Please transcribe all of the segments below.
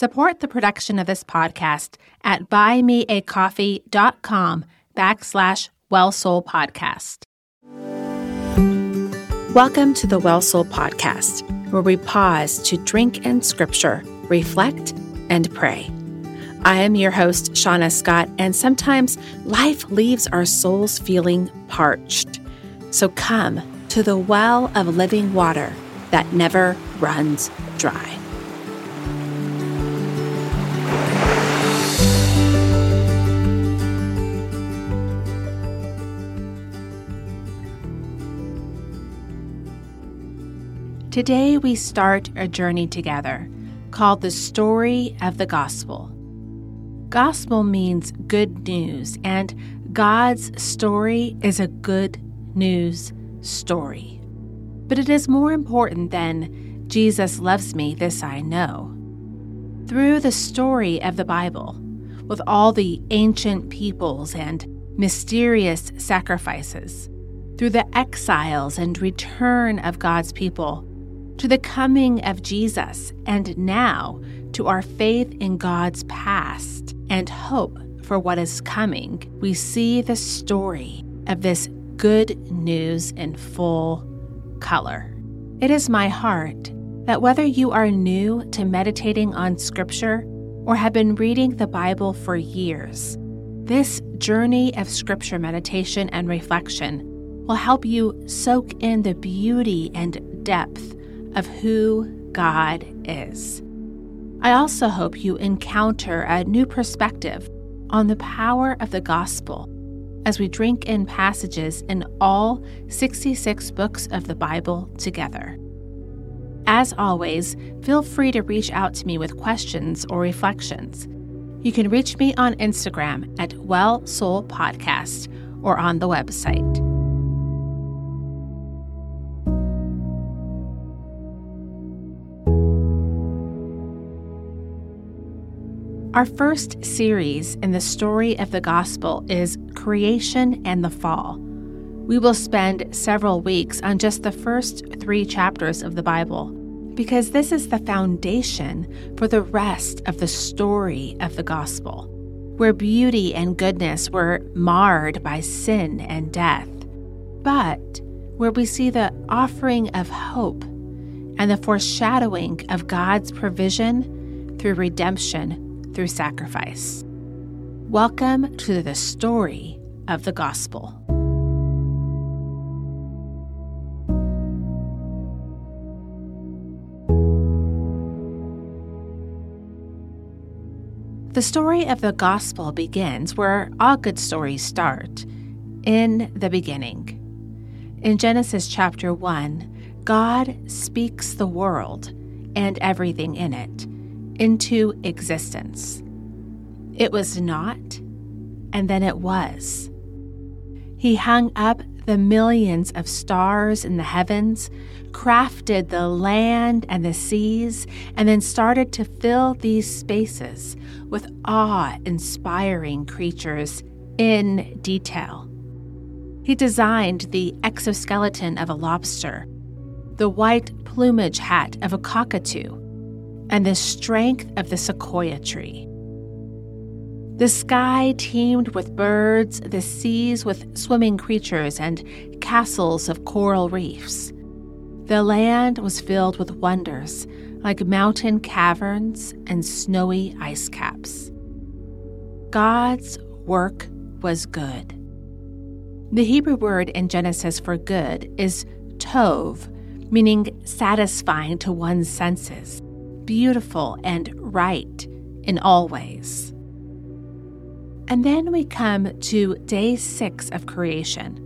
Support the production of this podcast at buymeacoffee.com backslash wellsoul podcast. Welcome to the Well Soul Podcast, where we pause to drink in scripture, reflect, and pray. I am your host, Seana Scott, and sometimes life leaves our souls feeling parched. So come to the well of living water that never runs dry. Today, we start a journey together called the Story of the Gospel. Gospel means good news, and God's story is a good news story. But it is more important than Jesus loves me, this I know. Through the story of the Bible, with all the ancient peoples and mysterious sacrifices, through the exiles and return of God's people, to the coming of Jesus, and now to our faith in God's past and hope for what is coming, we see the story of this good news in full color. It is my heart that whether you are new to meditating on Scripture or have been reading the Bible for years, this journey of Scripture meditation and reflection will help you soak in the beauty and depth of who God is. I also hope you encounter a new perspective on the power of the gospel as we drink in passages in all 66 books of the Bible together. As always, feel free to reach out to me with questions or reflections. You can reach me on Instagram at Well Soul Podcast or on the website. Our first series in the story of the gospel is Creation and the Fall. We will spend several weeks on just the first three chapters of the Bible because this is the foundation for the rest of the story of the gospel, where beauty and goodness were marred by sin and death, but where we see the offering of hope and the foreshadowing of God's provision through redemption through sacrifice. Welcome to the story of the gospel. The story of the gospel begins where all good stories start in the beginning. In Genesis chapter 1, God speaks the world and everything in it into existence. It was not, and then it was. He hung up the millions of stars in the heavens, crafted the land and the seas, and then started to fill these spaces with awe inspiring creatures in detail. He designed the exoskeleton of a lobster, the white plumage hat of a cockatoo, and the strength of the sequoia tree. The sky teemed with birds, the seas with swimming creatures, and castles of coral reefs. The land was filled with wonders like mountain caverns and snowy ice caps. God's work was good. The Hebrew word in Genesis for good is tov, meaning satisfying to one's senses beautiful and right in all ways. And then we come to day six of creation,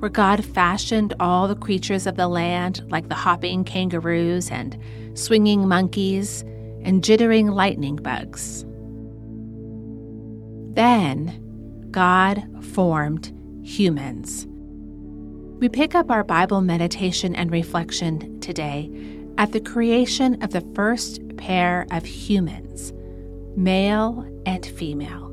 where God fashioned all the creatures of the land, like the hopping kangaroos and swinging monkeys and jittering lightning bugs. Then God formed humans. We pick up our Bible meditation and reflection today at the creation of the first pair of humans, male and female.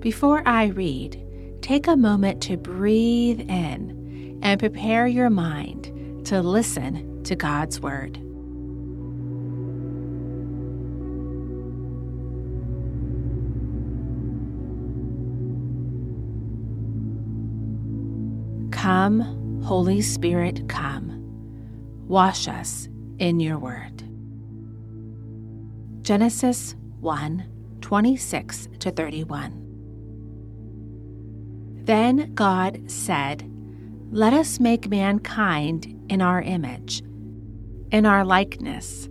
Before I read, take a moment to breathe in and prepare your mind to listen to God's Word. Come, Holy Spirit, come. Wash us in your word. Genesis 1 26 to 31. Then God said, Let us make mankind in our image, in our likeness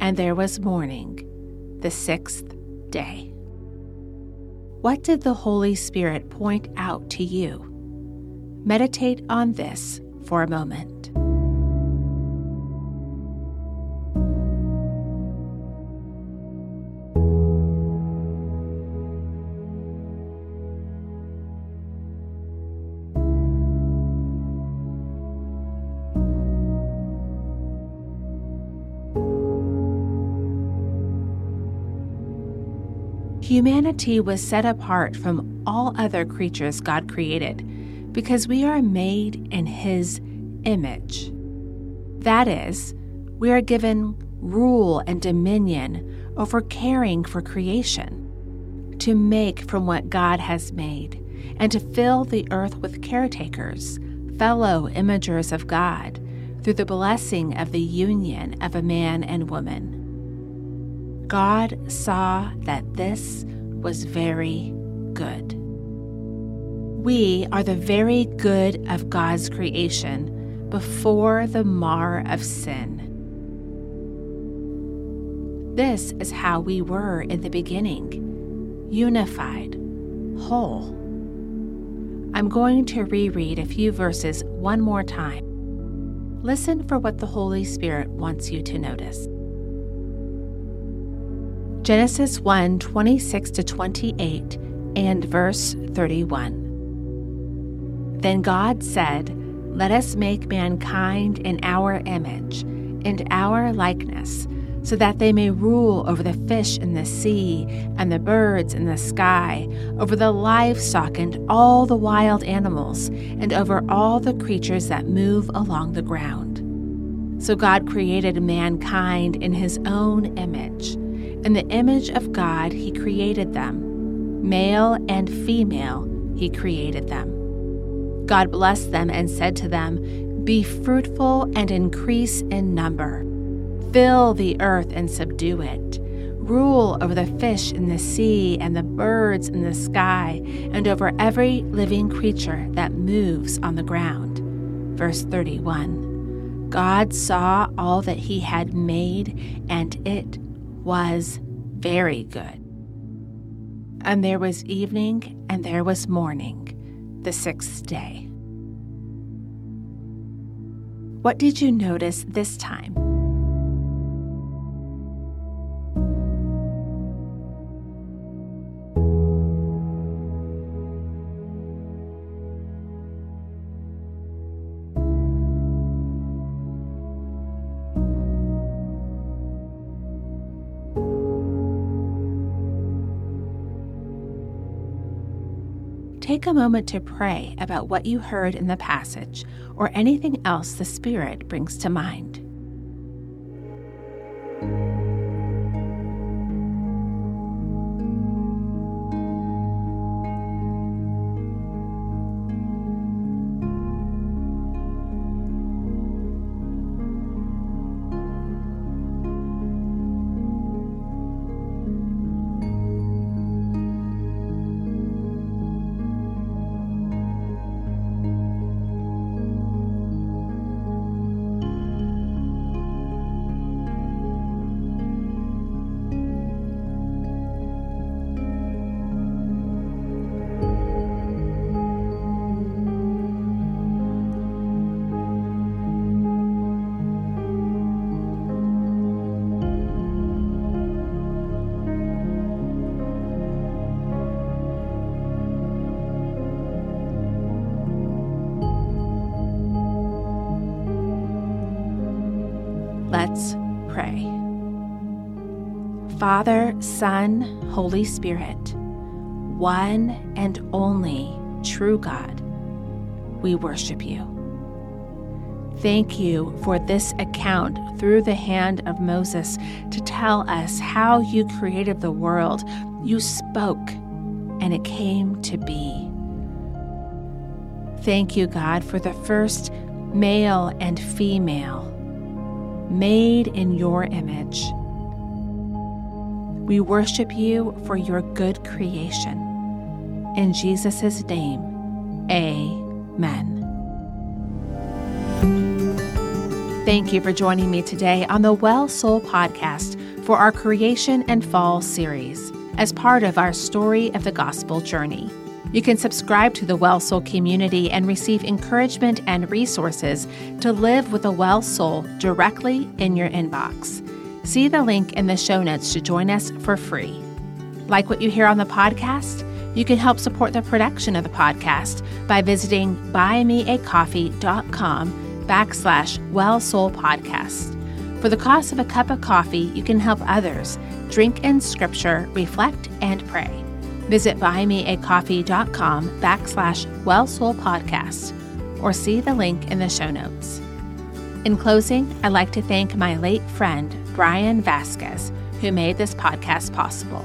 and there was morning, the sixth day. What did the Holy Spirit point out to you? Meditate on this for a moment. Humanity was set apart from all other creatures God created because we are made in His image. That is, we are given rule and dominion over caring for creation, to make from what God has made, and to fill the earth with caretakers, fellow imagers of God, through the blessing of the union of a man and woman. God saw that this was very good. We are the very good of God's creation before the mar of sin. This is how we were in the beginning unified, whole. I'm going to reread a few verses one more time. Listen for what the Holy Spirit wants you to notice. Genesis 1 26 to 28 and verse 31. Then God said, Let us make mankind in our image, in our likeness, so that they may rule over the fish in the sea and the birds in the sky, over the livestock and all the wild animals, and over all the creatures that move along the ground. So God created mankind in his own image. In the image of God, He created them. Male and female, He created them. God blessed them and said to them, Be fruitful and increase in number. Fill the earth and subdue it. Rule over the fish in the sea and the birds in the sky, and over every living creature that moves on the ground. Verse 31 God saw all that He had made, and it was very good. And there was evening and there was morning, the sixth day. What did you notice this time? Take a moment to pray about what you heard in the passage or anything else the Spirit brings to mind. Father, Son, Holy Spirit, one and only true God, we worship you. Thank you for this account through the hand of Moses to tell us how you created the world. You spoke, and it came to be. Thank you, God, for the first male and female made in your image. We worship you for your good creation. In Jesus' name, amen. Thank you for joining me today on the Well Soul podcast for our Creation and Fall series as part of our Story of the Gospel journey. You can subscribe to the Well Soul community and receive encouragement and resources to live with a well soul directly in your inbox. See the link in the show notes to join us for free. Like what you hear on the podcast? You can help support the production of the podcast by visiting buymeacoffee.com backslash well soul podcast. For the cost of a cup of coffee, you can help others drink in scripture, reflect, and pray. Visit buymeacoffee.com backslash wellsoulpodcast or see the link in the show notes. In closing, I'd like to thank my late friend, Brian Vasquez, who made this podcast possible.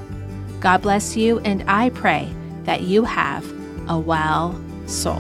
God bless you, and I pray that you have a well soul.